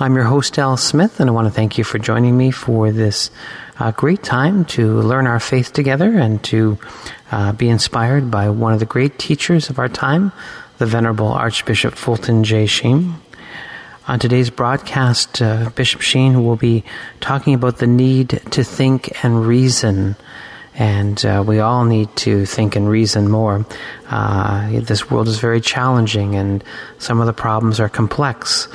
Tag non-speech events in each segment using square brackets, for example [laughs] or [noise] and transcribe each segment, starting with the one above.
I'm your host, Al Smith, and I want to thank you for joining me for this uh, great time to learn our faith together and to uh, be inspired by one of the great teachers of our time, the Venerable Archbishop Fulton J. Sheen. On today's broadcast, uh, Bishop Sheen will be talking about the need to think and reason. And uh, we all need to think and reason more. Uh, this world is very challenging, and some of the problems are complex.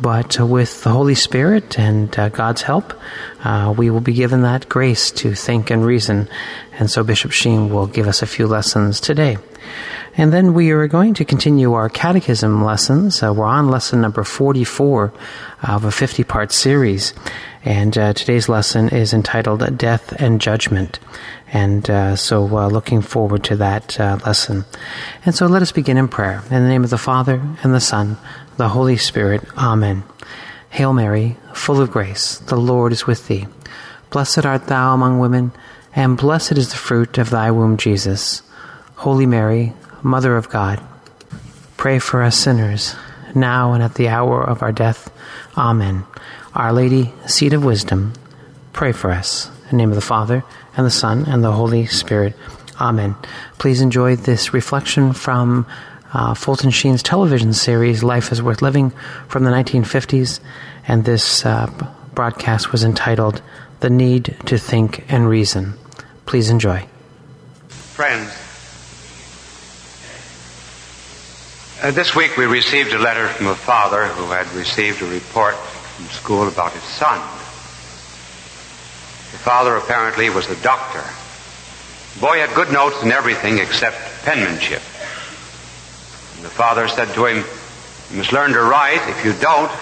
But with the Holy Spirit and uh, God's help, uh, we will be given that grace to think and reason. And so Bishop Sheen will give us a few lessons today. And then we are going to continue our catechism lessons. Uh, we're on lesson number 44 of a 50 part series. And uh, today's lesson is entitled Death and Judgment. And uh, so, uh, looking forward to that uh, lesson. And so, let us begin in prayer. In the name of the Father, and the Son, the Holy Spirit. Amen. Hail Mary, full of grace, the Lord is with thee. Blessed art thou among women, and blessed is the fruit of thy womb, Jesus. Holy Mary, Mother of God, pray for us sinners, now and at the hour of our death. Amen. Our Lady, seat of wisdom, pray for us. In the name of the Father, and the Son, and the Holy Spirit. Amen. Please enjoy this reflection from uh, Fulton Sheen's television series, Life is Worth Living, from the 1950s. And this uh, broadcast was entitled The Need to Think and Reason. Please enjoy. Friends, uh, this week we received a letter from a father who had received a report from school about his son. The father apparently was a doctor. The boy had good notes in everything except penmanship. And the father said to him, You must learn to write. If you don't,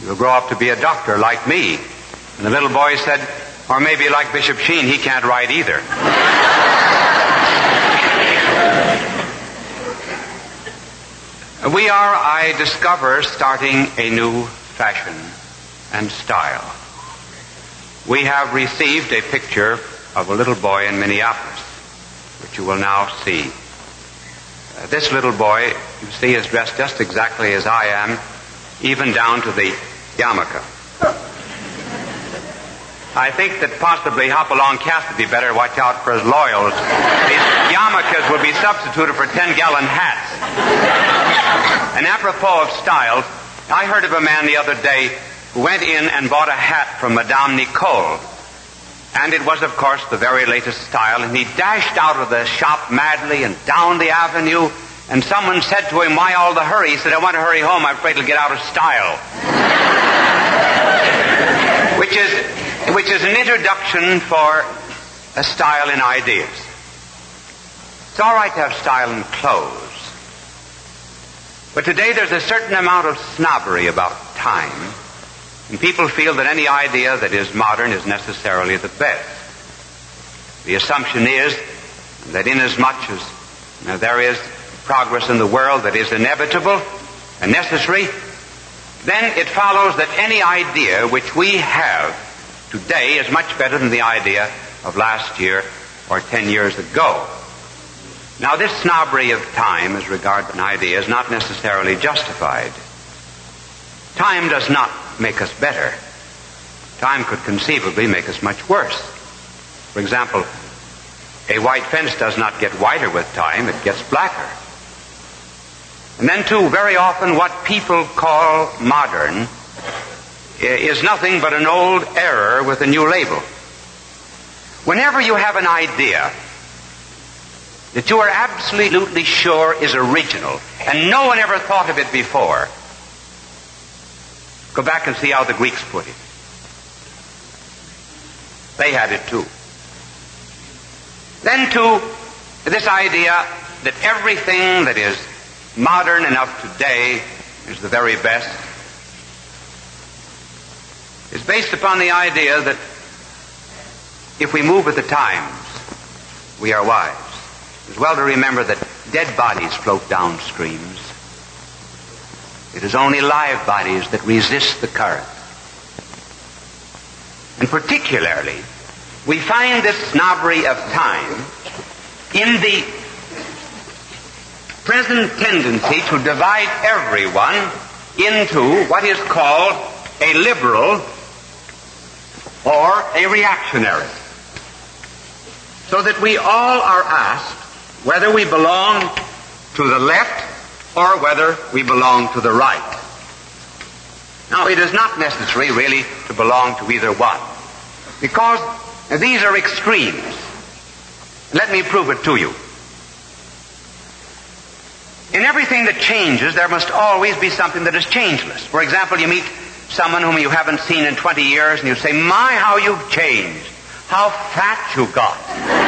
you'll grow up to be a doctor like me. And the little boy said, Or maybe like Bishop Sheen, he can't write either. we are, I discover, starting a new fashion and style. We have received a picture of a little boy in Minneapolis, which you will now see. Uh, this little boy, you see, is dressed just exactly as I am, even down to the yarmulke. I think that possibly Hopalong Cass would be better watch out for his loyals. These yarmulkes will be substituted for 10-gallon hats. And apropos of styles, I heard of a man the other day who went in and bought a hat from Madame Nicole. And it was, of course, the very latest style, and he dashed out of the shop madly and down the avenue, and someone said to him, Why all the hurry? He said, I want to hurry home. I'm afraid it'll get out of style. [laughs] which, is, which is an introduction for a style in ideas. It's all right to have style in clothes. But today there's a certain amount of snobbery about time and people feel that any idea that is modern is necessarily the best. The assumption is that inasmuch as now, there is progress in the world that is inevitable and necessary, then it follows that any idea which we have today is much better than the idea of last year or ten years ago. Now, this snobbery of time as regards an idea is not necessarily justified. Time does not make us better. Time could conceivably make us much worse. For example, a white fence does not get whiter with time, it gets blacker. And then, too, very often what people call modern is nothing but an old error with a new label. Whenever you have an idea that you are absolutely sure is original and no one ever thought of it before, go back and see how the Greeks put it. They had it too. Then, too, this idea that everything that is modern enough today is the very best is based upon the idea that if we move with the times, we are wise. It's well to remember that dead bodies float down streams. It is only live bodies that resist the current. And particularly, we find this snobbery of time in the present tendency to divide everyone into what is called a liberal or a reactionary. So that we all are asked whether we belong to the left or whether we belong to the right. Now, it is not necessary really to belong to either one, because these are extremes. Let me prove it to you. In everything that changes, there must always be something that is changeless. For example, you meet someone whom you haven't seen in 20 years and you say, My, how you've changed. How fat you got.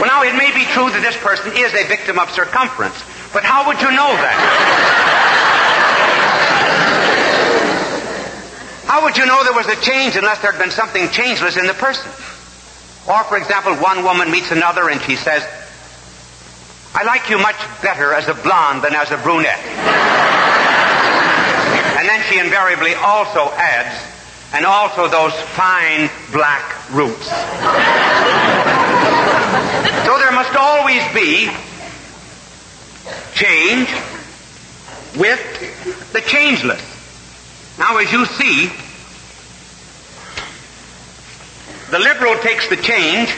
Well, now, it may be true that this person is a victim of circumference, but how would you know that? How would you know there was a change unless there had been something changeless in the person? Or, for example, one woman meets another and she says, I like you much better as a blonde than as a brunette. and then she invariably also adds, and also those fine black roots. So there must always be change with the changeless. Now, as you see, the liberal takes the change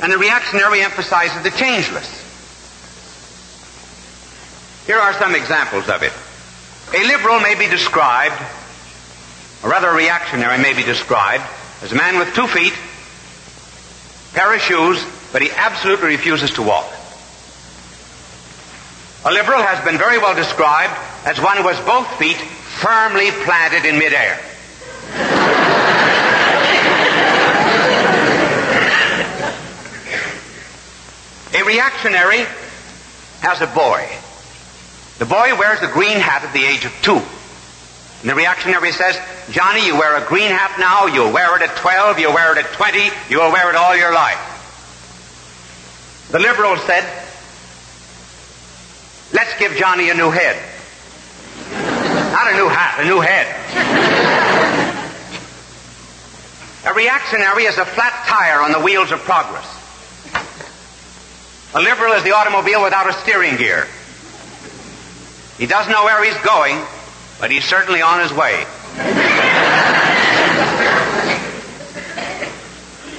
and the reactionary emphasizes the changeless. Here are some examples of it. A liberal may be described, or rather a reactionary may be described, as a man with two feet, pair of shoes, but he absolutely refuses to walk. A liberal has been very well described as one who has both feet firmly planted in midair. a reactionary has a boy. The boy wears a green hat at the age of two. And the reactionary says, Johnny, you wear a green hat now, you'll wear it at 12, you'll wear it at 20, you'll wear it all your life. The liberal said, let's give Johnny a new head. [laughs] Not a new hat, a new head. A reactionary is a flat tire on the wheels of progress. A liberal is the automobile without a steering gear. He doesn't know where he's going, but he's certainly on his way.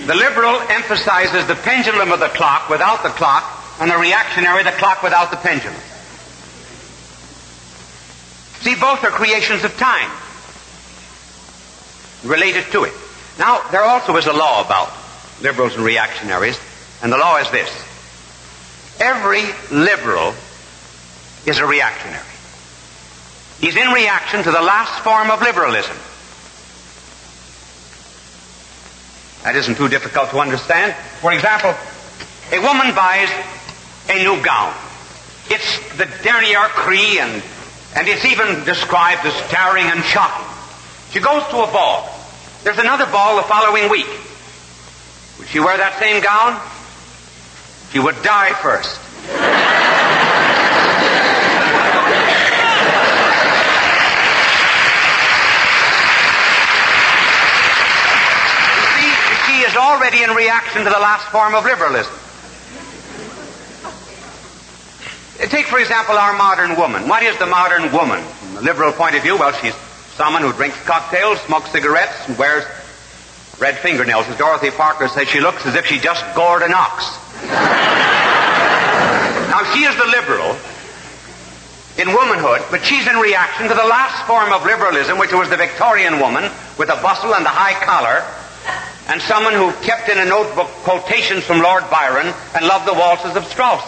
the liberal emphasizes the pendulum of the clock without the clock, and the reactionary the clock without the pendulum. See, both are creations of time, related to it. Now, there also is a law about liberals and reactionaries, and the law is this. Every liberal is a reactionary. He's in reaction to the last form of liberalism. That isn't too difficult to understand. For example, a woman buys a new gown. It's the dernier cri and, and it's even described as towering and shocking. She goes to a ball. There's another ball the following week. Would she wear that same gown? She would die first. [laughs] already in reaction to the last form of liberalism. Uh, take, for example, our modern woman. What is the modern woman? From the liberal point of view, well, she's someone who drinks cocktails, smokes cigarettes, and wears red fingernails. As Dorothy Parker says, she looks as if she just gored an ox. now, she is the liberal in womanhood, but she's in reaction to the last form of liberalism, which was the Victorian woman with a bustle and a high collar, and someone who kept in a notebook quotations from Lord Byron and loved the waltzes of Strauss.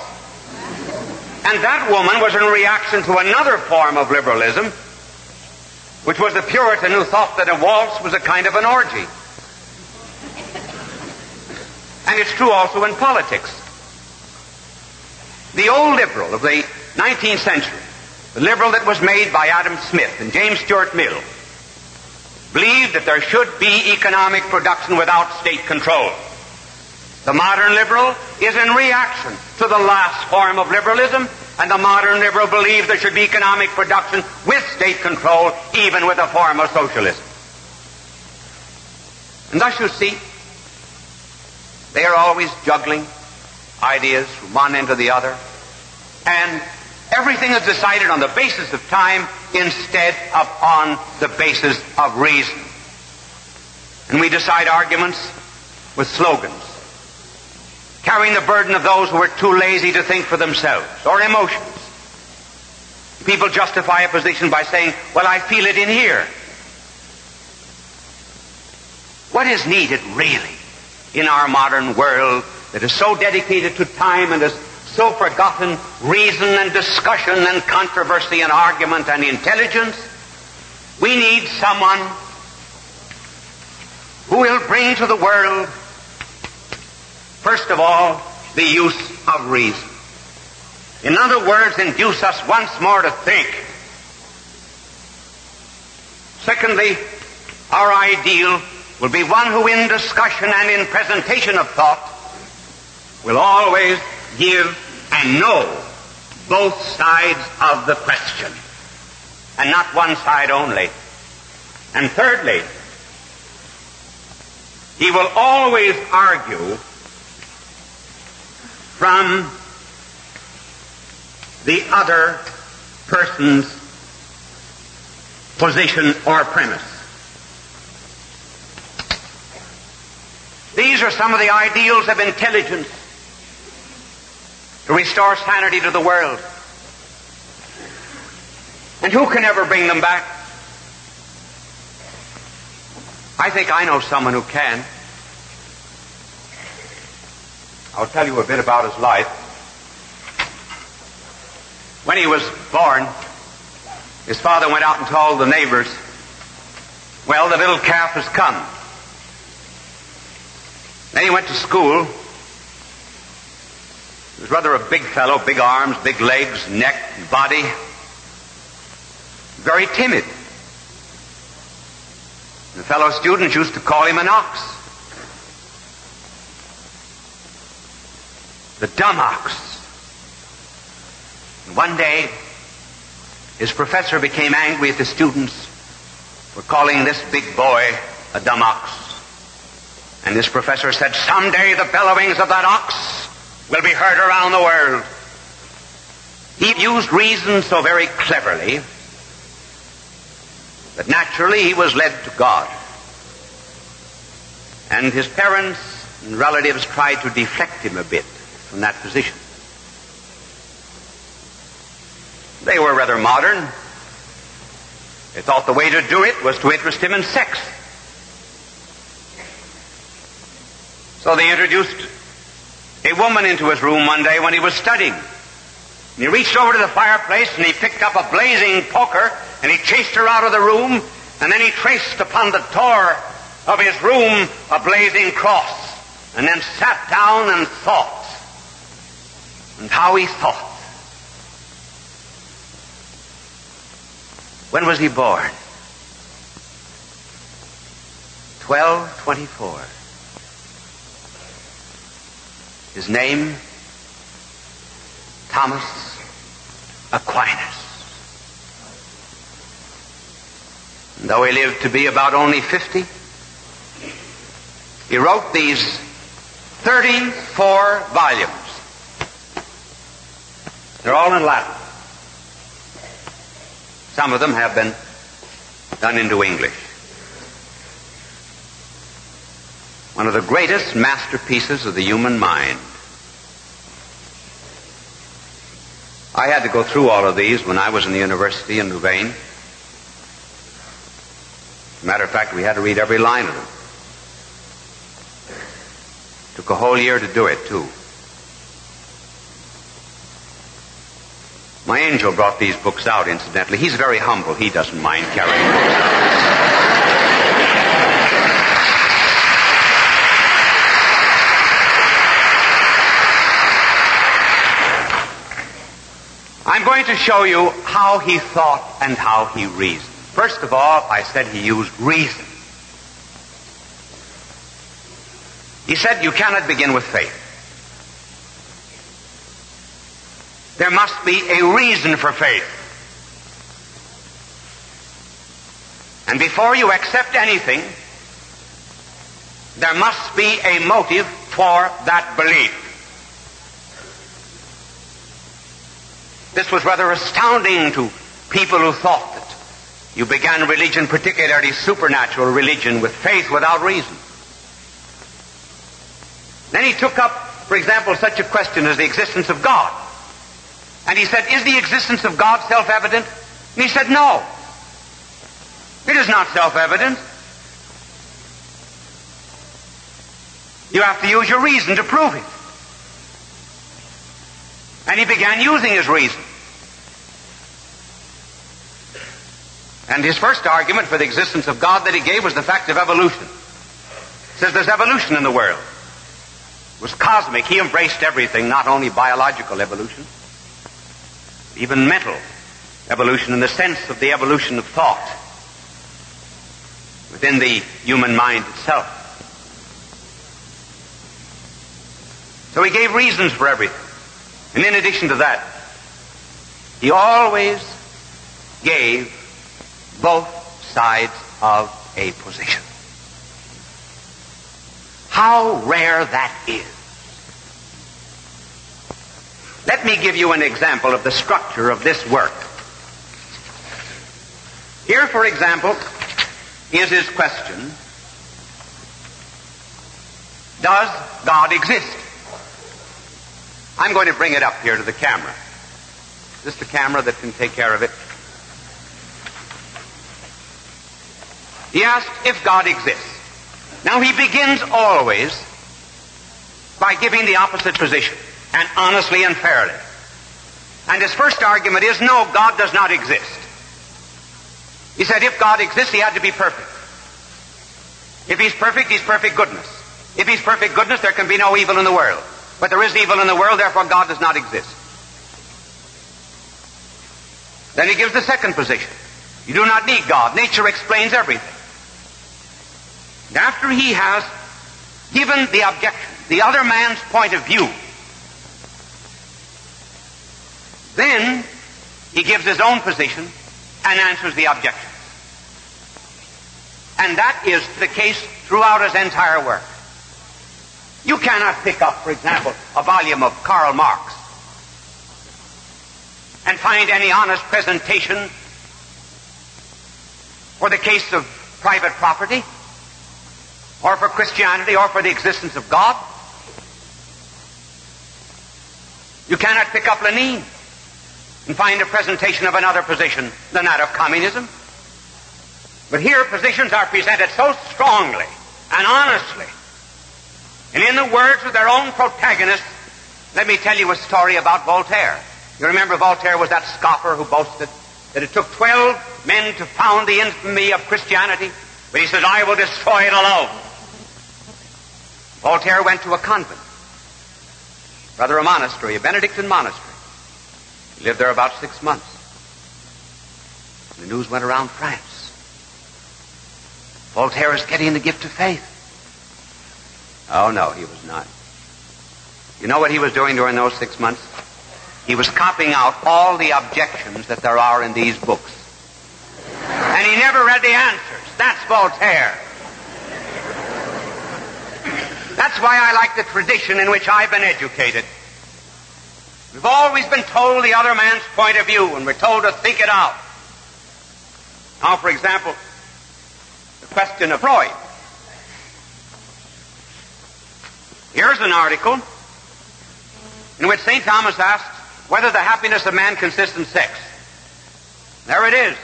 And that woman was in reaction to another form of liberalism, which was the Puritan who thought that a waltz was a kind of an orgy. And it's true also in politics. The old liberal of the 19th century, the liberal that was made by Adam Smith and James Stuart Mill, believed that there should be economic production without state control. The modern liberal is in reaction to the last form of liberalism, and the modern liberal believes there should be economic production with state control, even with a form of socialism. And thus you see, they are always juggling ideas from one end to the other, and everything is decided on the basis of time instead of on the basis of reason. And we decide arguments with slogans carrying the burden of those who are too lazy to think for themselves, or emotions. People justify a position by saying, well, I feel it in here. What is needed really in our modern world that is so dedicated to time and has so forgotten reason and discussion and controversy and argument and intelligence? We need someone who will bring to the world First of all, the use of reason. In other words, induce us once more to think. Secondly, our ideal will be one who in discussion and in presentation of thought will always give and know both sides of the question and not one side only. And thirdly, he will always argue from the other person's position or premise. These are some of the ideals of intelligence to restore sanity to the world. And who can ever bring them back? I think I know someone who can. I'll tell you a bit about his life. When he was born, his father went out and told the neighbors, well, the little calf has come. Then he went to school. He was rather a big fellow, big arms, big legs, neck, body. Very timid. The fellow students used to call him an ox. the dumb ox. And one day, his professor became angry at the students for calling this big boy a dumb ox. And this professor said, someday the bellowings of that ox will be heard around the world. He used reason so very cleverly that naturally he was led to God. And his parents and relatives tried to deflect him a bit from that position. They were rather modern. They thought the way to do it was to interest him in sex. So they introduced a woman into his room one day when he was studying. And he reached over to the fireplace and he picked up a blazing poker and he chased her out of the room and then he traced upon the door of his room a blazing cross and then sat down and thought and how he thought. When was he born? 1224. His name, Thomas Aquinas. And though he lived to be about only 50, He wrote these 34 volumes. They're all in Latin. Some of them have been done into English. One of the greatest masterpieces of the human mind. I had to go through all of these when I was in the university in Louvain. Matter of fact, we had to read every line of them. Took a whole year to do it, too. My angel brought these books out, incidentally. He's very humble. He doesn't mind carrying books out. I'm going to show you how he thought and how he reasoned. First of all, I said he used reason. He said you cannot begin with faith. There must be a reason for faith. And before you accept anything, there must be a motive for that belief. This was rather astounding to people who thought that you began religion, particularly supernatural religion, with faith without reason. Then he took up, for example, such a question as the existence of God. And he said, Is the existence of God self evident? And he said, No. It is not self evident. You have to use your reason to prove it. And he began using his reason. And his first argument for the existence of God that he gave was the fact of evolution. He says there's evolution in the world. It was cosmic. He embraced everything, not only biological evolution, even mental evolution in the sense of the evolution of thought within the human mind itself. So he gave reasons for everything. And in addition to that, he always gave both sides of a position. How rare that is. Let me give you an example of the structure of this work. Here, for example, is his question Does God exist? I'm going to bring it up here to the camera. Is this the camera that can take care of it? He asked if God exists. Now he begins always by giving the opposite position, and honestly and fairly. And his first argument is no, God does not exist. He said if God exists, he had to be perfect. If he's perfect, he's perfect goodness. If he's perfect goodness, there can be no evil in the world. But there is evil in the world, therefore God does not exist. Then he gives the second position. You do not need God. Nature explains everything. And after he has given the objection, the other man's point of view, then he gives his own position and answers the objection. And that is the case throughout his entire work. You cannot pick up, for example, a volume of Karl Marx and find any honest presentation for the case of private property or for Christianity or for the existence of God. You cannot pick up Lenin and find a presentation of another position than that of communism. But here positions are presented so strongly and honestly and in the words of their own protagonists, let me tell you a story about Voltaire. You remember Voltaire was that scoffer who boasted that it took 12 men to found the infamy of Christianity, but he says, I will destroy it alone. Voltaire went to a convent, rather a monastery, a Benedictine monastery. He lived there about six months. The news went around France. Voltaire is getting the gift of faith. Oh, no, he was not. You know what he was doing during those six months? He was copying out all the objections that there are in these books. And he never read the answers. That's Voltaire. That's why I like the tradition in which I've been educated. We've always been told the other man's point of view, and we're told to think it out. Now, for example, the question of Freud. Here's an article in which St. Thomas asks whether the happiness of man consists in sex. There it is.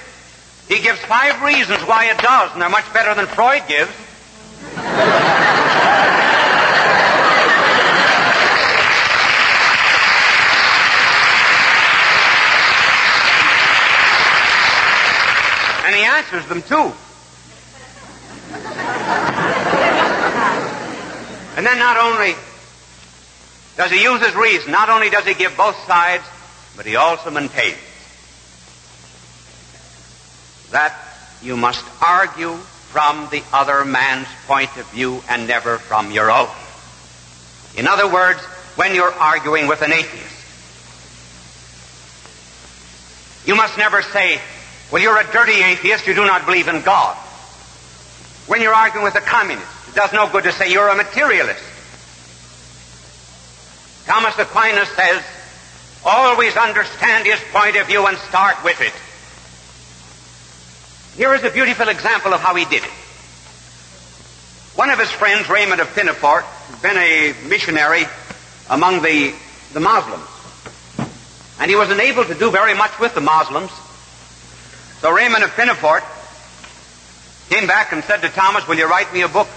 He gives five reasons why it does, and they're much better than Freud gives. and he answers them too. And then not only does he use his reason, not only does he give both sides, but he also maintains that you must argue from the other man's point of view and never from your own. In other words, when you're arguing with an atheist, you must never say, well, you're a dirty atheist, you do not believe in God. When you're arguing with a communist, does no good to say you're a materialist. Thomas Aquinas says, always understand his point of view and start with it. Here is a beautiful example of how he did it. One of his friends, Raymond of Penafort, had been a missionary among the, the Muslims. And he was unable to do very much with the Muslims. So Raymond of Penafort came back and said to Thomas, Will you write me a book?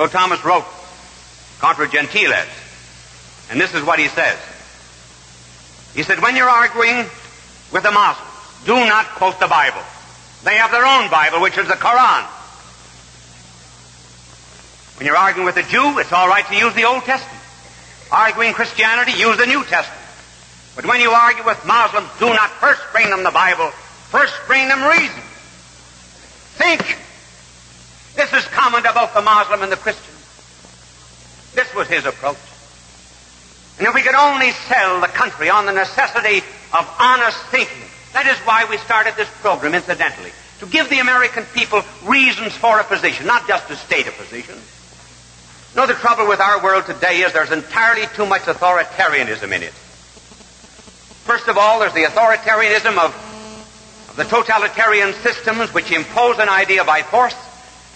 So Thomas wrote Contra Gentiles. And this is what he says. He said, When you're arguing with the Muslims, do not quote the Bible. They have their own Bible, which is the Koran. When you're arguing with a Jew, it's all right to use the Old Testament. Arguing Christianity, use the New Testament. But when you argue with Muslims, do not first bring them the Bible. First bring them reason. Think. This is common to both the Muslim and the Christian. This was his approach. And if we could only sell the country on the necessity of honest thinking, that is why we started this program, incidentally, to give the American people reasons for a position, not just to state a position. Know, the trouble with our world today is there's entirely too much authoritarianism in it. First of all, there's the authoritarianism of, of the totalitarian systems which impose an idea by force.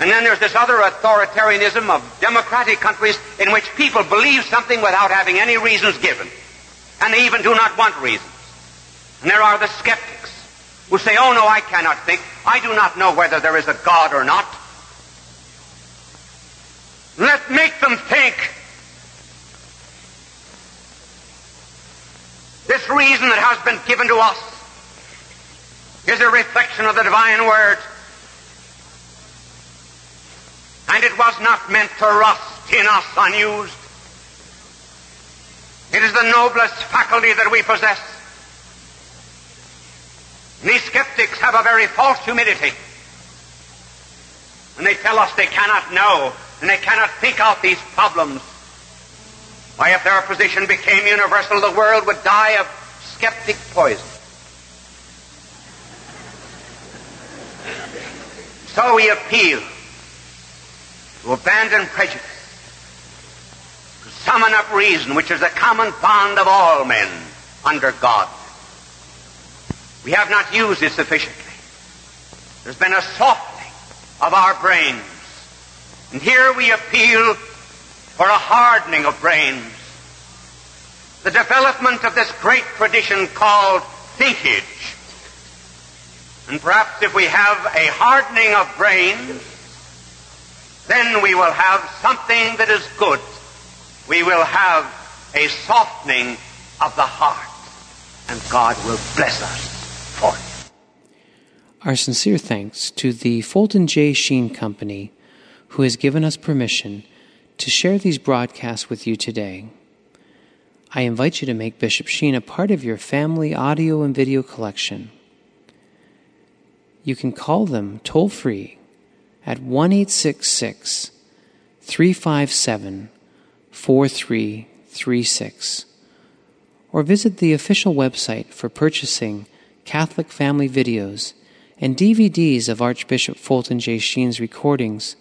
And then there's this other authoritarianism of democratic countries in which people believe something without having any reasons given. And they even do not want reasons. And there are the skeptics who say, oh no, I cannot think. I do not know whether there is a God or not. Let's make them think. This reason that has been given to us is a reflection of the divine word. And it was not meant to rust in us unused. It is the noblest faculty that we possess. These skeptics have a very false humility. And they tell us they cannot know and they cannot think out these problems. Why, if their position became universal, the world would die of skeptic poison. So we appeal to abandon prejudice, to summon up reason, which is the common bond of all men under God. We have not used it sufficiently. There's been a softening of our brains. And here we appeal for a hardening of brains. The development of this great tradition called thinkage. And perhaps if we have a hardening of brains, then we will have something that is good. We will have a softening of the heart. And God will bless us for it. Our sincere thanks to the Fulton J. Sheen Company, who has given us permission to share these broadcasts with you today. I invite you to make Bishop Sheen a part of your family audio and video collection. You can call them toll free at 1 357 4336 or visit the official website for purchasing Catholic family videos and DVDs of Archbishop Fulton J. Sheen's recordings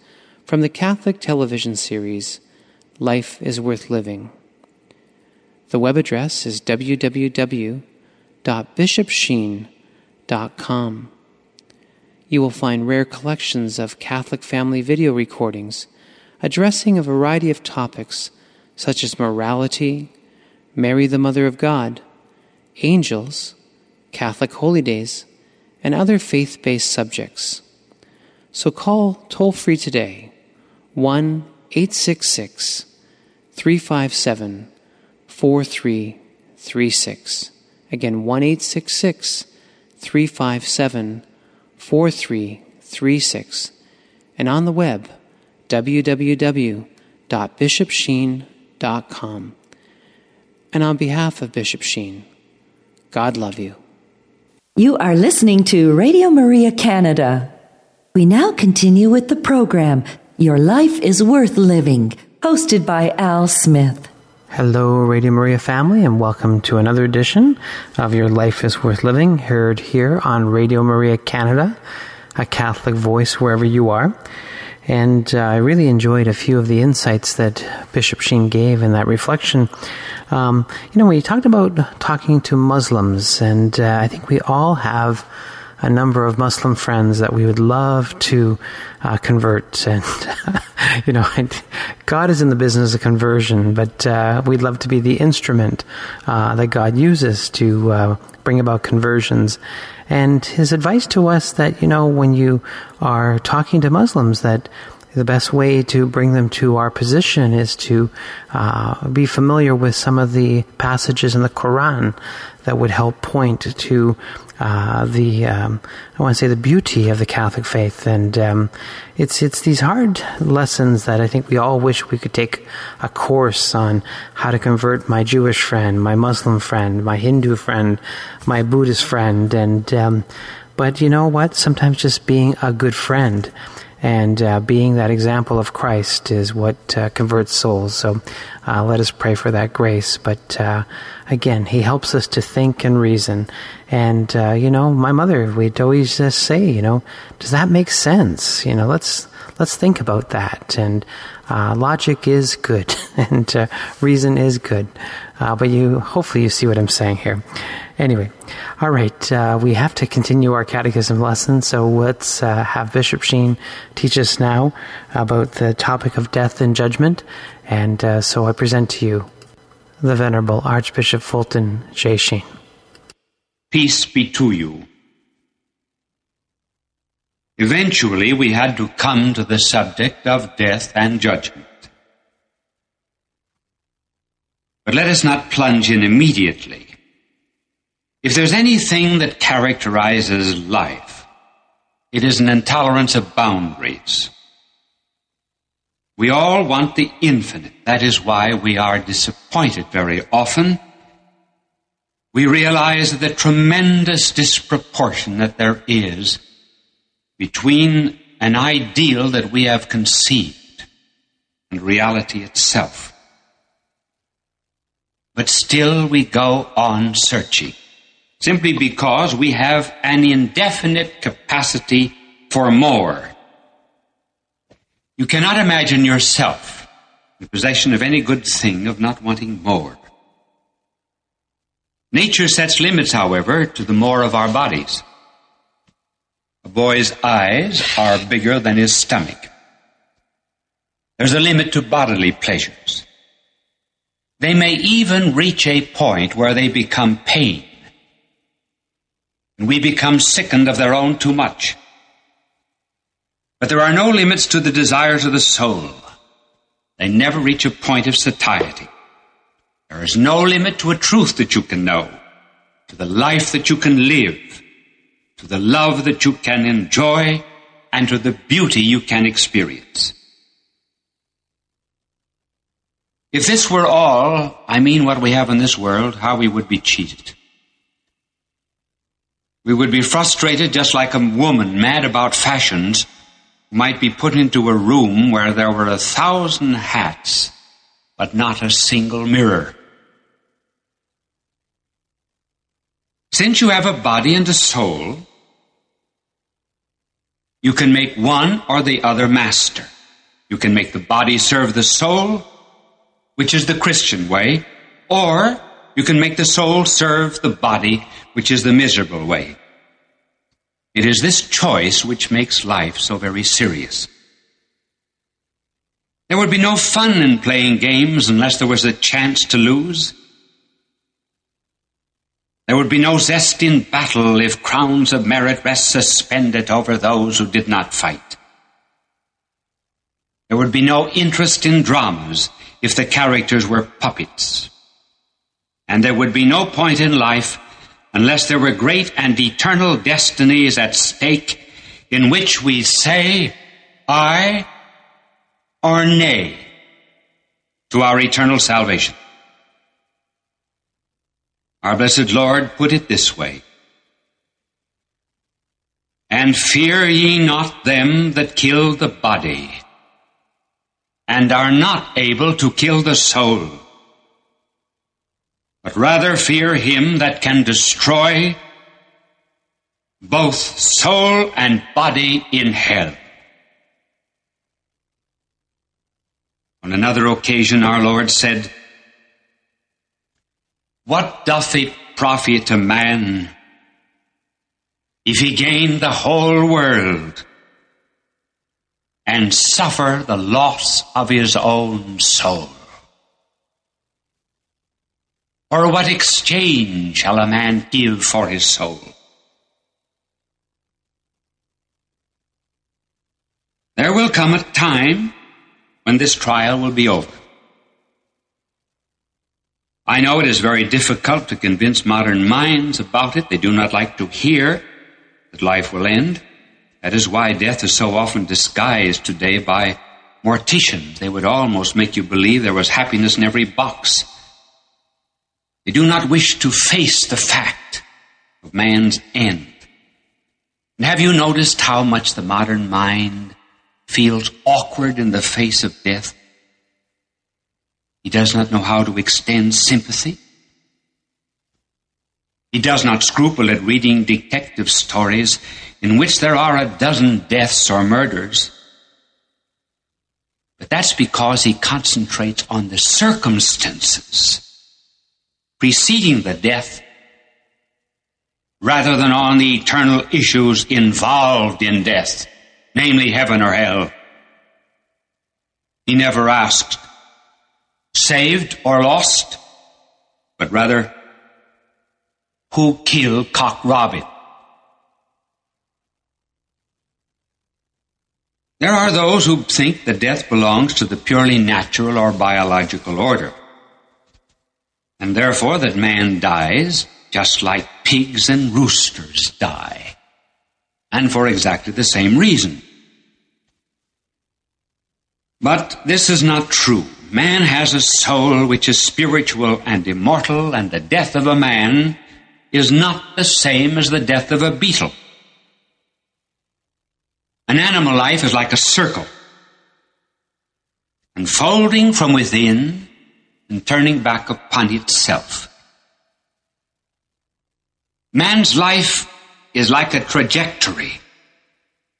from the Catholic television series life is worth living. The web address is www.bishopsheen.com. You will find rare collections of Catholic family video recordings addressing a variety of topics such as morality, Mary the Mother of God, angels, Catholic holy days, and other faith based subjects. So call toll free today 1 866 357 4336. Again, 1 866 357 4336. And on the web, www.bishopsheen.com. And on behalf of Bishop Sheen, God love you. You are listening to Radio Maria Canada. We now continue with the program, Your Life is Worth Living, hosted by Al Smith. Hello, Radio Maria family, and welcome to another edition of Your Life is Worth Living, heard here on Radio Maria Canada, a Catholic voice wherever you are. And uh, I really enjoyed a few of the insights that Bishop Sheen gave in that reflection. Um, you know, when you talked about talking to Muslims, and uh, I think we all have a number of Muslim friends that we would love to uh, convert. And, [laughs] you know, God is in the business of conversion, but uh, we'd love to be the instrument uh, that God uses to uh, bring about conversions. And his advice to us that, you know, when you are talking to Muslims, that the best way to bring them to our position is to uh, be familiar with some of the passages in the Quran that would help point to uh, the um, I want to say the beauty of the Catholic faith, and um, it's it's these hard lessons that I think we all wish we could take a course on how to convert my Jewish friend, my Muslim friend, my Hindu friend, my Buddhist friend, and um, but you know what? Sometimes just being a good friend and uh, being that example of Christ is what uh, converts souls. So uh, let us pray for that grace. But uh, again, He helps us to think and reason. And uh, you know, my mother, we'd always just say, you know, does that make sense? You know, let's let's think about that. And uh, logic is good, [laughs] and reason is good. but you, hopefully, you see what I'm saying here. Anyway, all right, uh, we have to continue our catechism lesson, so let's uh, have Bishop Sheen teach us now about the topic of death and judgment. And uh, so I present to you the Venerable Archbishop Fulton J. Sheen. Peace be to you. Eventually, we had to come to the subject of death and judgment. But let us not plunge in immediately. If there's anything that characterizes life, it is an intolerance of boundaries. We all want the infinite. That is why we are disappointed very often. We realize the tremendous disproportion that there is between an ideal that we have conceived and reality itself. But still we go on searching simply because we have an indefinite capacity for more. You cannot imagine yourself in possession of any good thing of not wanting more. Nature sets limits, however, to the more of our bodies. Boy's eyes are bigger than his stomach. There's a limit to bodily pleasures. They may even reach a point where they become pain and we become sickened of their own too much. But there are no limits to the desires of the soul. They never reach a point of satiety. There is no limit to a truth that you can know, to the life that you can live, to the love that you can enjoy, and to the beauty you can experience. If this were all, I mean what we have in this world, how we would be cheated. We would be frustrated just like a woman mad about fashions might be put into a room where there were a thousand hats, but not a single mirror. Since you have a body and a soul, you can make one or the other master. You can make the body serve the soul, which is the Christian way, or you can make the soul serve the body, which is the miserable way. It is this choice which makes life so very serious. There would be no fun in playing games unless there was a chance to lose. There would be no zest in battle if crowns of merit rest suspended over those who did not fight. There would be no interest in dramas if the characters were puppets. And there would be no point in life unless there were great and eternal destinies at stake in which we say aye or nay to our eternal salvation. Our blessed Lord put it this way. And fear ye not them that kill the body, and are not able to kill the soul but rather fear him that can destroy both soul and body in hell. On another occasion, our Lord said, What doth it profit a man if he gain the whole world and suffer the loss of his own soul? Or what exchange shall a man give for his soul? There will come a time when this trial will be over. I know it is very difficult to convince modern minds about it. They do not like to hear that life will end. That is why death is so often disguised today by morticians. They would almost make you believe there was happiness in every box. They do not wish to face the fact of man's end. And have you noticed how much the modern mind feels awkward in the face of death? He does not know how to extend sympathy. He does not scruple at reading detective stories in which there are a dozen deaths or murders. But that's because he concentrates on the circumstances preceding the death rather than on the eternal issues involved in death, namely heaven or hell. He never asked, saved or lost, but rather, who killed Cock Robin? There are those who think that death belongs to the purely natural or biological order and therefore that man dies just like pigs and roosters die, and for exactly the same reason. But this is not true. Man has a soul which is spiritual and immortal, and the death of a man is not the same as the death of a beetle. An animal life is like a circle, unfolding from within and turning back upon itself. Man's life is like a trajectory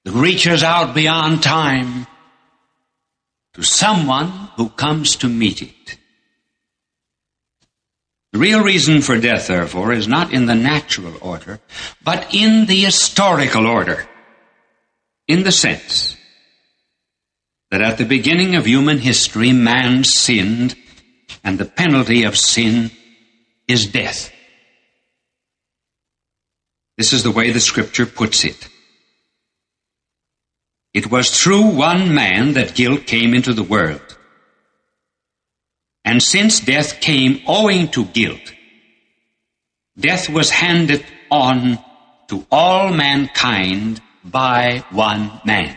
that reaches out beyond time to someone who comes to meet it. The real reason for death, therefore, is not in the natural order, but in the historical order, in the sense that at the beginning of human history, man sinned and the penalty of sin is death. This is the way the scripture puts it. It was through one man that guilt came into the world. And since death came owing to guilt, death was handed on to all mankind by one man.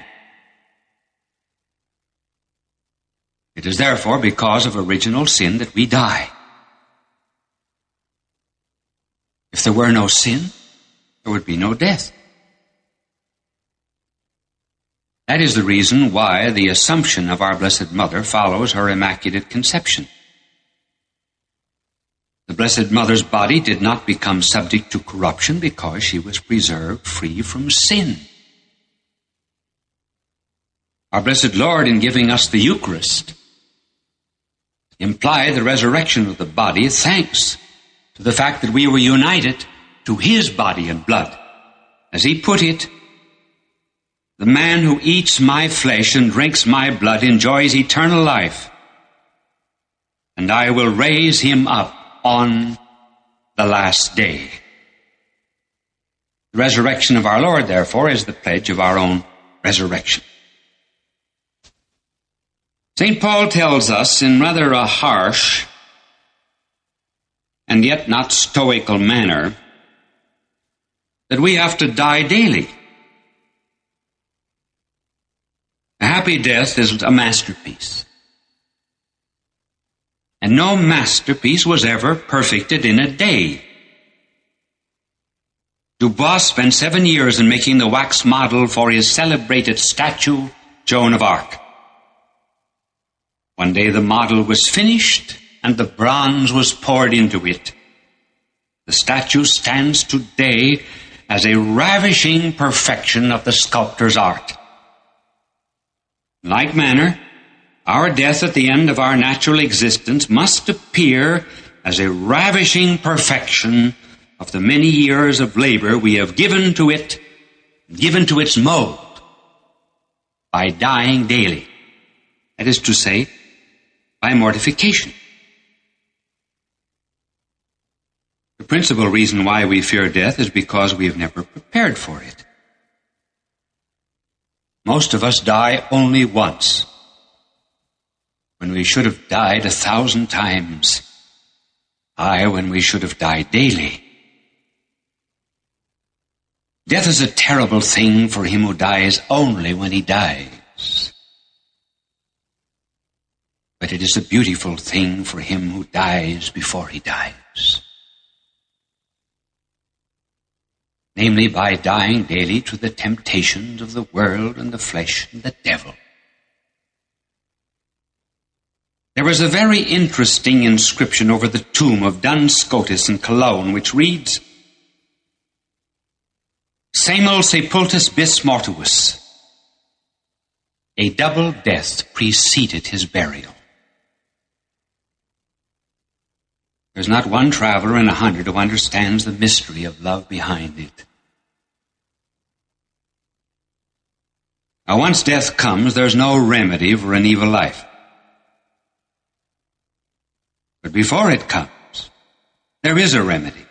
It is therefore because of original sin that we die. If there were no sin, there would be no death. That is the reason why the Assumption of our Blessed Mother follows her Immaculate Conception. The Blessed Mother's body did not become subject to corruption because she was preserved free from sin. Our Blessed Lord, in giving us the Eucharist, implied the resurrection of the body thanks to the fact that we were united to his body and blood. As he put it, the man who eats my flesh and drinks my blood enjoys eternal life, and I will raise him up on the last day. The resurrection of our Lord, therefore, is the pledge of our own resurrection. St. Paul tells us in rather a harsh and yet not stoical manner that we have to die daily. A happy death is a masterpiece. And no masterpiece was ever perfected in a day. Dubois spent seven years in making the wax model for his celebrated statue, Joan of Arc. One day the model was finished and the bronze was poured into it. The statue stands today as a ravishing perfection of the sculptor's art. Like manner, our death at the end of our natural existence must appear as a ravishing perfection of the many years of labor we have given to it, given to its mold, by dying daily. That is to say, by mortification. The principal reason why we fear death is because we have never prepared for it. Most of us die only once, when we should have died a thousand times. Aye, when we should have died daily. Death is a terrible thing for him who dies only when he dies. But it is a beautiful thing for him who dies before he dies. Namely by dying daily to the temptations of the world and the flesh and the devil. There is a very interesting inscription over the tomb of Duns Scotus in Cologne which reads, Semel sepultus bis mortuus. A double death preceded his burial. There's not one traveler in a hundred who understands the mystery of love behind it. Now, once death comes, there's no remedy for an evil life. But before it comes, there is a remedy.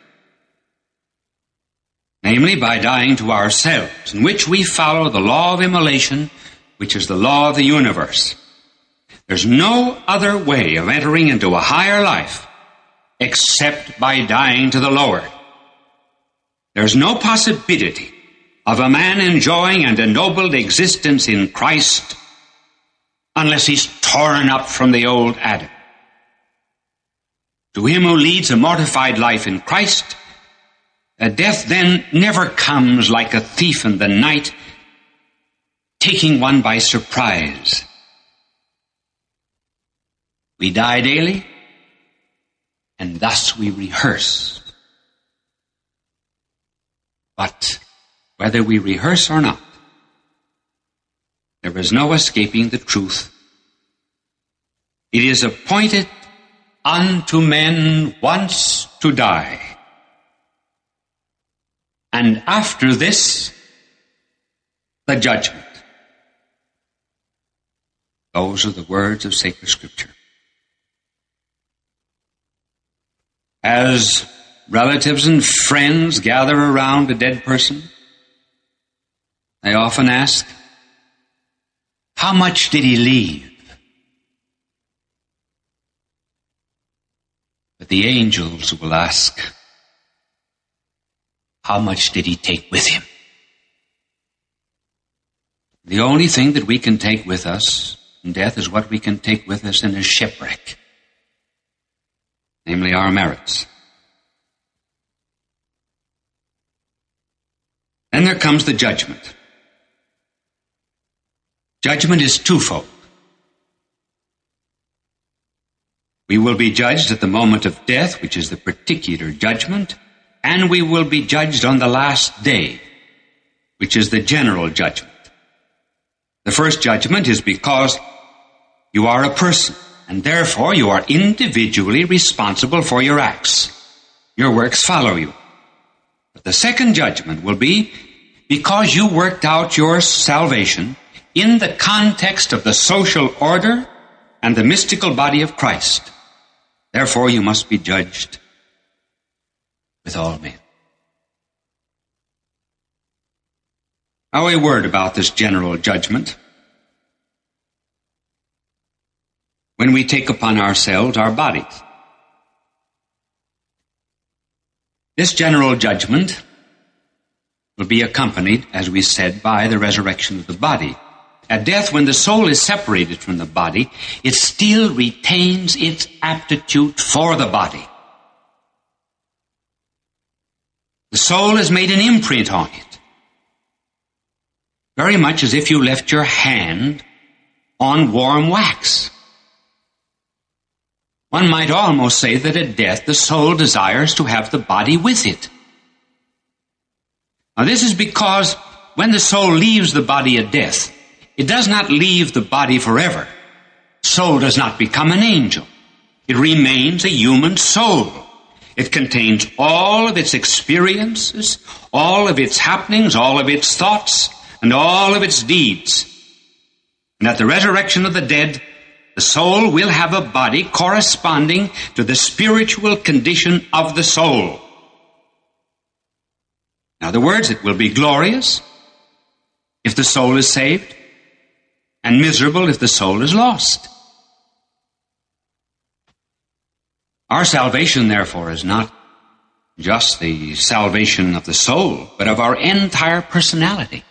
Namely, by dying to ourselves, in which we follow the law of immolation, which is the law of the universe. There's no other way of entering into a higher life except by dying to the lower. There's no possibility of a man enjoying an ennobled existence in Christ unless he's torn up from the old Adam. To him who leads a mortified life in Christ, a death then never comes like a thief in the night, taking one by surprise. We die daily, and thus we rehearse. But whether we rehearse or not. There is no escaping the truth. It is appointed unto men once to die. And after this, the judgment. Those are the words of sacred scripture. As relatives and friends gather around a dead person, I often ask, how much did he leave? But the angels will ask, how much did he take with him? The only thing that we can take with us in death is what we can take with us in a shipwreck, namely our merits. Then there comes the judgment. Judgment is twofold. We will be judged at the moment of death, which is the particular judgment, and we will be judged on the last day, which is the general judgment. The first judgment is because you are a person, and therefore you are individually responsible for your acts. Your works follow you. But the second judgment will be because you worked out your salvation in the context of the social order and the mystical body of Christ. Therefore, you must be judged with all men. Now, a word about this general judgment. When we take upon ourselves our bodies, this general judgment will be accompanied, as we said, by the resurrection of the body. At death, when the soul is separated from the body, it still retains its aptitude for the body. The soul has made an imprint on it. Very much as if you left your hand on warm wax. One might almost say that at death the soul desires to have the body with it. Now this is because when the soul leaves the body at death, it does not leave the body forever. Soul does not become an angel. It remains a human soul. It contains all of its experiences, all of its happenings, all of its thoughts, and all of its deeds. And at the resurrection of the dead, the soul will have a body corresponding to the spiritual condition of the soul. In other words, it will be glorious if the soul is saved, and miserable if the soul is lost. Our salvation, therefore, is not just the salvation of the soul, but of our entire personality.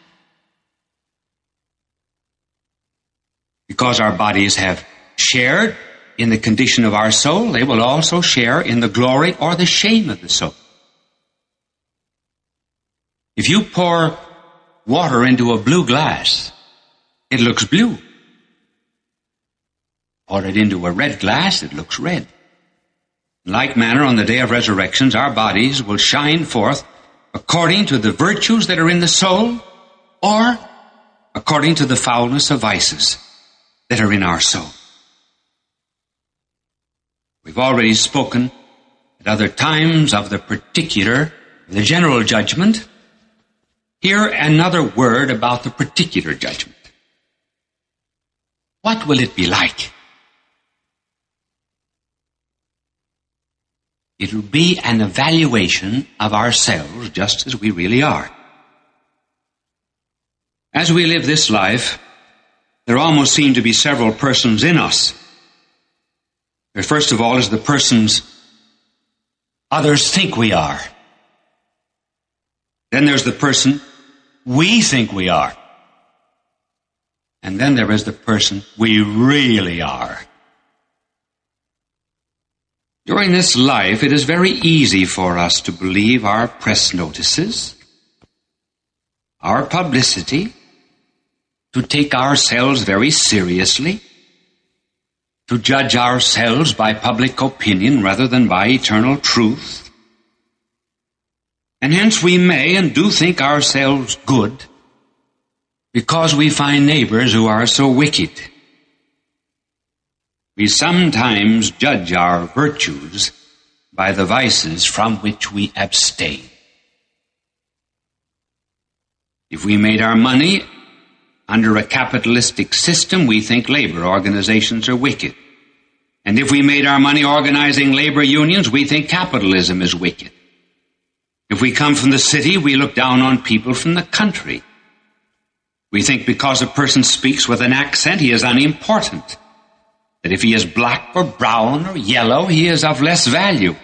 Because our bodies have shared in the condition of our soul, they will also share in the glory or the shame of the soul. If you pour water into a blue glass, it looks blue. Pour it into a red glass, it looks red. In like manner, on the day of resurrections, our bodies will shine forth according to the virtues that are in the soul, or according to the foulness of vices that are in our soul. We've already spoken at other times of the particular, the general judgment, here, another word about the particular judgment. What will it be like? It will be an evaluation of ourselves just as we really are. As we live this life, there almost seem to be several persons in us. There, first of all, is the persons others think we are. Then there's the person we think we are. And then there is the person we really are. During this life, it is very easy for us to believe our press notices, our publicity, to take ourselves very seriously, to judge ourselves by public opinion rather than by eternal truth, and hence we may and do think ourselves good because we find neighbors who are so wicked. We sometimes judge our virtues by the vices from which we abstain. If we made our money under a capitalistic system, we think labor organizations are wicked. And if we made our money organizing labor unions, we think capitalism is wicked. If we come from the city, we look down on people from the country. We think because a person speaks with an accent, he is unimportant. That if he is black or brown or yellow, he is of less value.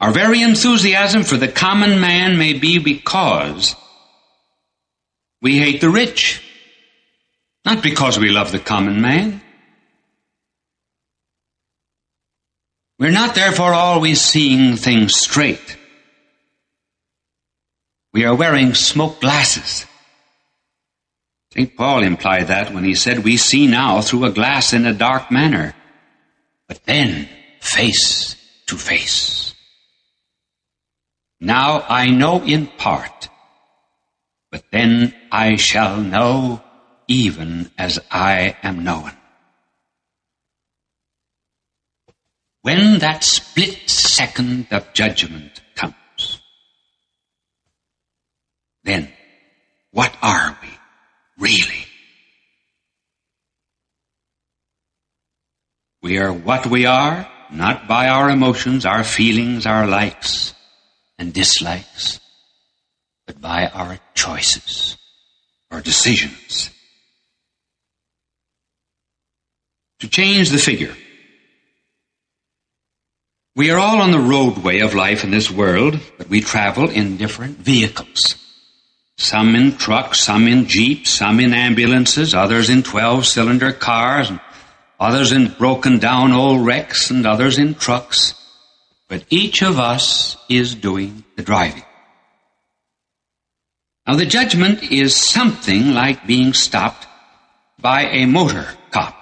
Our very enthusiasm for the common man may be because we hate the rich. Not because we love the common man. We're not therefore always seeing things straight. We are wearing smoke glasses. St. Paul implied that when he said, We see now through a glass in a dark manner, but then face to face. Now I know in part, but then I shall know even as I am known. when that split second of judgment comes, then what are we really? We are what we are, not by our emotions, our feelings, our likes and dislikes, but by our choices, our decisions. To change the figure, we are all on the roadway of life in this world, but we travel in different vehicles. Some in trucks, some in jeeps, some in ambulances, others in 12 cylinder cars, others in broken down old wrecks, and others in trucks. But each of us is doing the driving. Now the judgment is something like being stopped by a motor cop.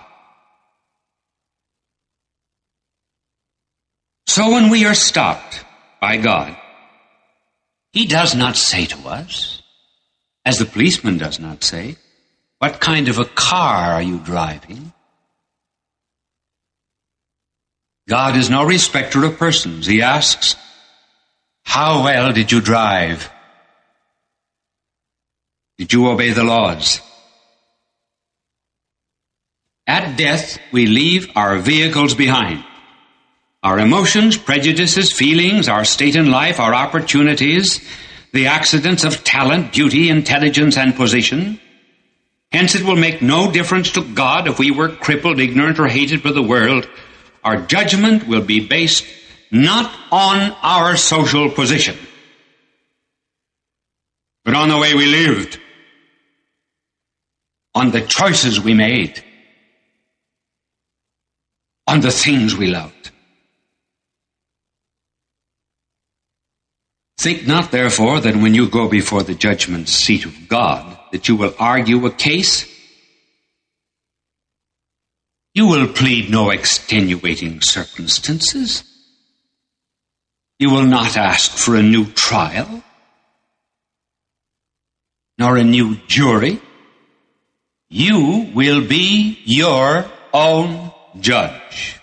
So when we are stopped by God, He does not say to us, as the policeman does not say, what kind of a car are you driving? God is no respecter of persons. He asks, how well did you drive? Did you obey the laws? At death, we leave our vehicles behind. Our emotions, prejudices, feelings, our state in life, our opportunities, the accidents of talent, beauty, intelligence, and position. Hence it will make no difference to God if we were crippled, ignorant, or hated by the world. Our judgment will be based not on our social position, but on the way we lived, on the choices we made, on the things we loved. Think not, therefore, that when you go before the judgment seat of God, that you will argue a case. You will plead no extenuating circumstances. You will not ask for a new trial, nor a new jury. You will be your own judge.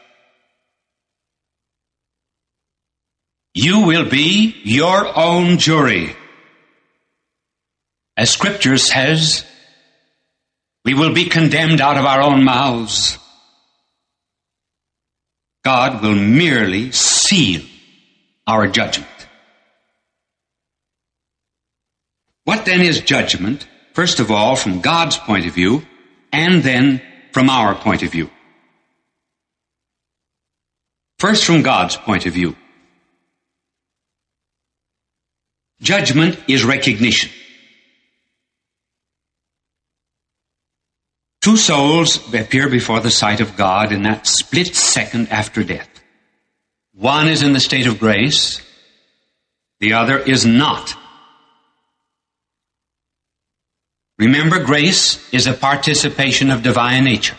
You will be your own jury. As scripture says, we will be condemned out of our own mouths. God will merely seal our judgment. What then is judgment? First of all, from God's point of view, and then from our point of view. First, from God's point of view. Judgment is recognition. Two souls appear before the sight of God in that split second after death. One is in the state of grace, the other is not. Remember, grace is a participation of divine nature.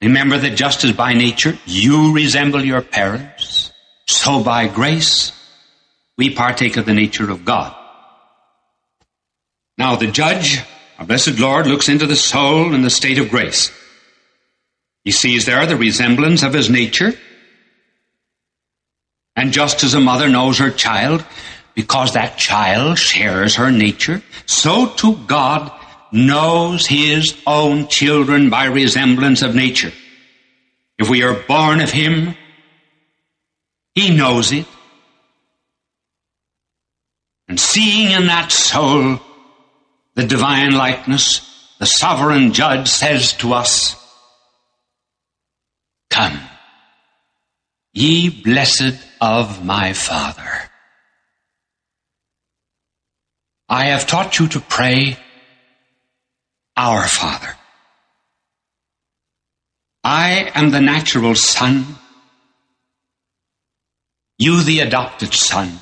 Remember that just as by nature you resemble your parents, so by grace we partake of the nature of God. Now the judge, our blessed Lord, looks into the soul in the state of grace. He sees there the resemblance of his nature. And just as a mother knows her child, because that child shares her nature, so too God knows his own children by resemblance of nature. If we are born of him, he knows it. And seeing in that soul the divine likeness, the sovereign judge says to us, Come, ye blessed of my Father. I have taught you to pray, Our Father. I am the natural son, you the adopted son.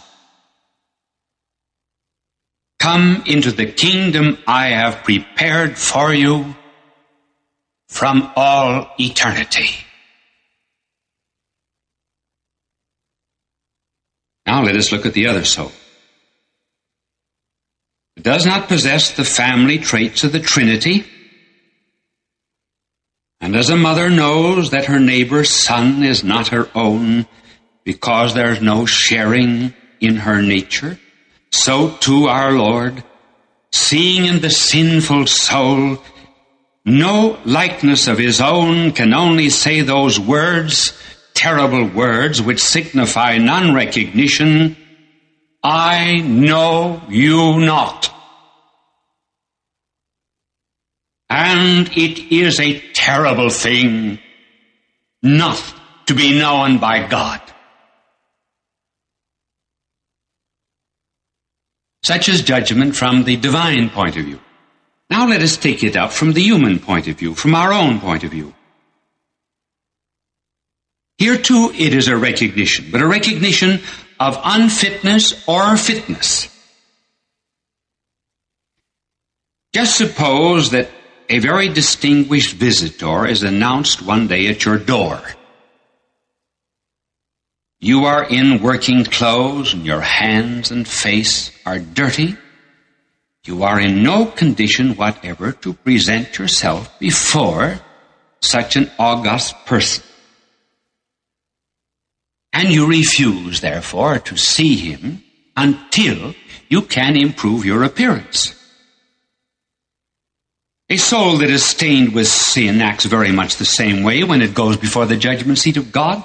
Come into the kingdom I have prepared for you from all eternity. Now let us look at the other soul. It does not possess the family traits of the Trinity And as a mother knows that her neighbor's son is not her own because there's no sharing in her nature, so too our Lord, seeing in the sinful soul no likeness of his own, can only say those words, terrible words, which signify non recognition I know you not. And it is a terrible thing not to be known by God. Such is judgment from the divine point of view. Now let us take it up from the human point of view, from our own point of view. Here too it is a recognition, but a recognition of unfitness or fitness. Just suppose that a very distinguished visitor is announced one day at your door. You are in working clothes and your hands and face are dirty. You are in no condition whatever to present yourself before such an august person. And you refuse, therefore, to see him until you can improve your appearance. A soul that is stained with sin acts very much the same way when it goes before the judgment seat of God.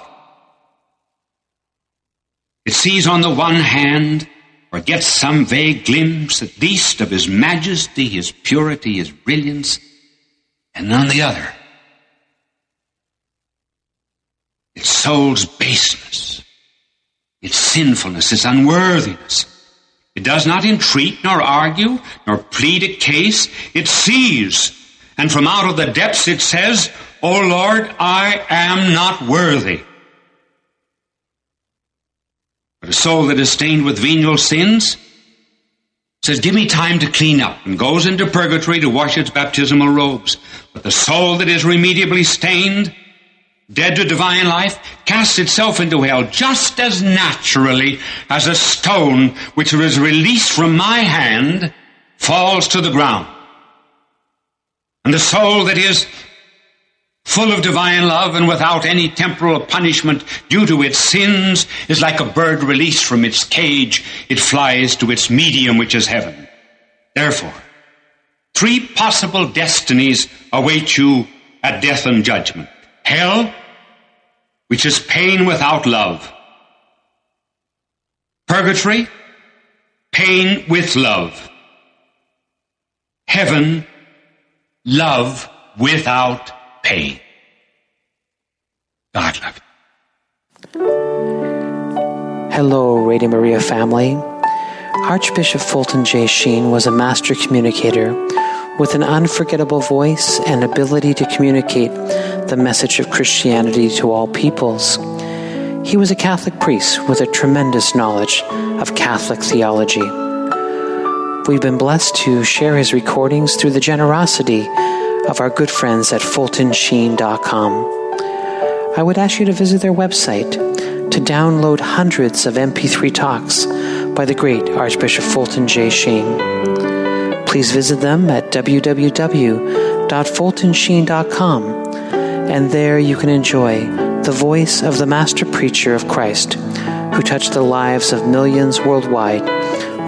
It sees on the one hand, or gets some vague glimpse at least of his majesty, his purity, his brilliance, and on the other, its soul's baseness, its sinfulness, its unworthiness. It does not entreat, nor argue, nor plead a case. It sees, and from out of the depths it says, O Lord, I am not worthy. But a soul that is stained with venial sins says, Give me time to clean up, and goes into purgatory to wash its baptismal robes. But the soul that is remediably stained, dead to divine life, casts itself into hell just as naturally as a stone which is released from my hand falls to the ground. And the soul that is full of divine love and without any temporal punishment due to its sins, is like a bird released from its cage. It flies to its medium, which is heaven. Therefore, three possible destinies await you at death and judgment. Hell, which is pain without love. Purgatory, pain with love. Heaven, love without pain. God love you. Hello, Radio Maria family. Archbishop Fulton J. Sheen was a master communicator with an unforgettable voice and ability to communicate the message of Christianity to all peoples. He was a Catholic priest with a tremendous knowledge of Catholic theology. We've been blessed to share his recordings through the generosity of our good friends at FultonSheen.com. I would ask you to visit their website to download hundreds of MP3 talks by the great Archbishop Fulton J. Sheen. Please visit them at www.fultonsheen.com, and there you can enjoy the voice of the master preacher of Christ who touched the lives of millions worldwide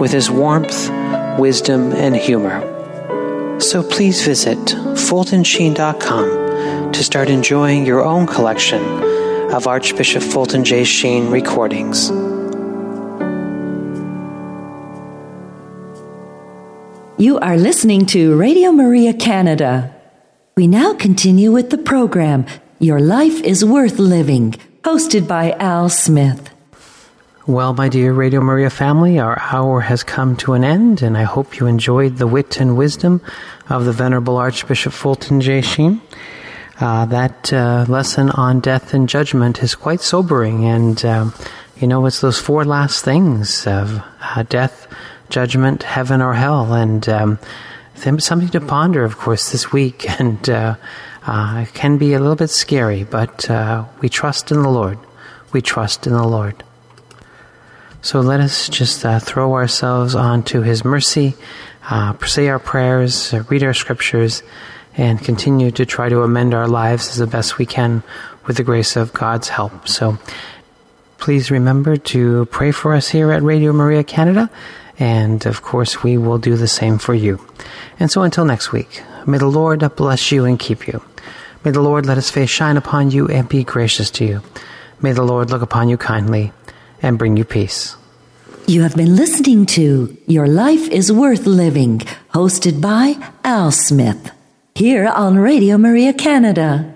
with his warmth, wisdom, and humor. So please visit fultonsheen.com to start enjoying your own collection of Archbishop Fulton J. Sheen recordings. You are listening to Radio Maria Canada. We now continue with the program Your Life is Worth Living, hosted by Al Smith. Well, my dear Radio Maria family, our hour has come to an end, and I hope you enjoyed the wit and wisdom of the Venerable Archbishop Fulton J. Sheen. Uh, that uh, lesson on death and judgment is quite sobering, and um, you know, it's those four last things of uh, death, judgment, heaven, or hell, and um, something to ponder, of course, this week, [laughs] and uh, uh, it can be a little bit scary, but uh, we trust in the Lord. We trust in the Lord. So let us just uh, throw ourselves onto His mercy, uh, say our prayers, read our scriptures, and continue to try to amend our lives as the best we can with the grace of God's help. So please remember to pray for us here at Radio Maria Canada, and of course, we will do the same for you. And so until next week, may the Lord bless you and keep you. May the Lord let his face shine upon you and be gracious to you. May the Lord look upon you kindly and bring you peace. You have been listening to Your Life is Worth Living, hosted by Al Smith, here on Radio Maria Canada.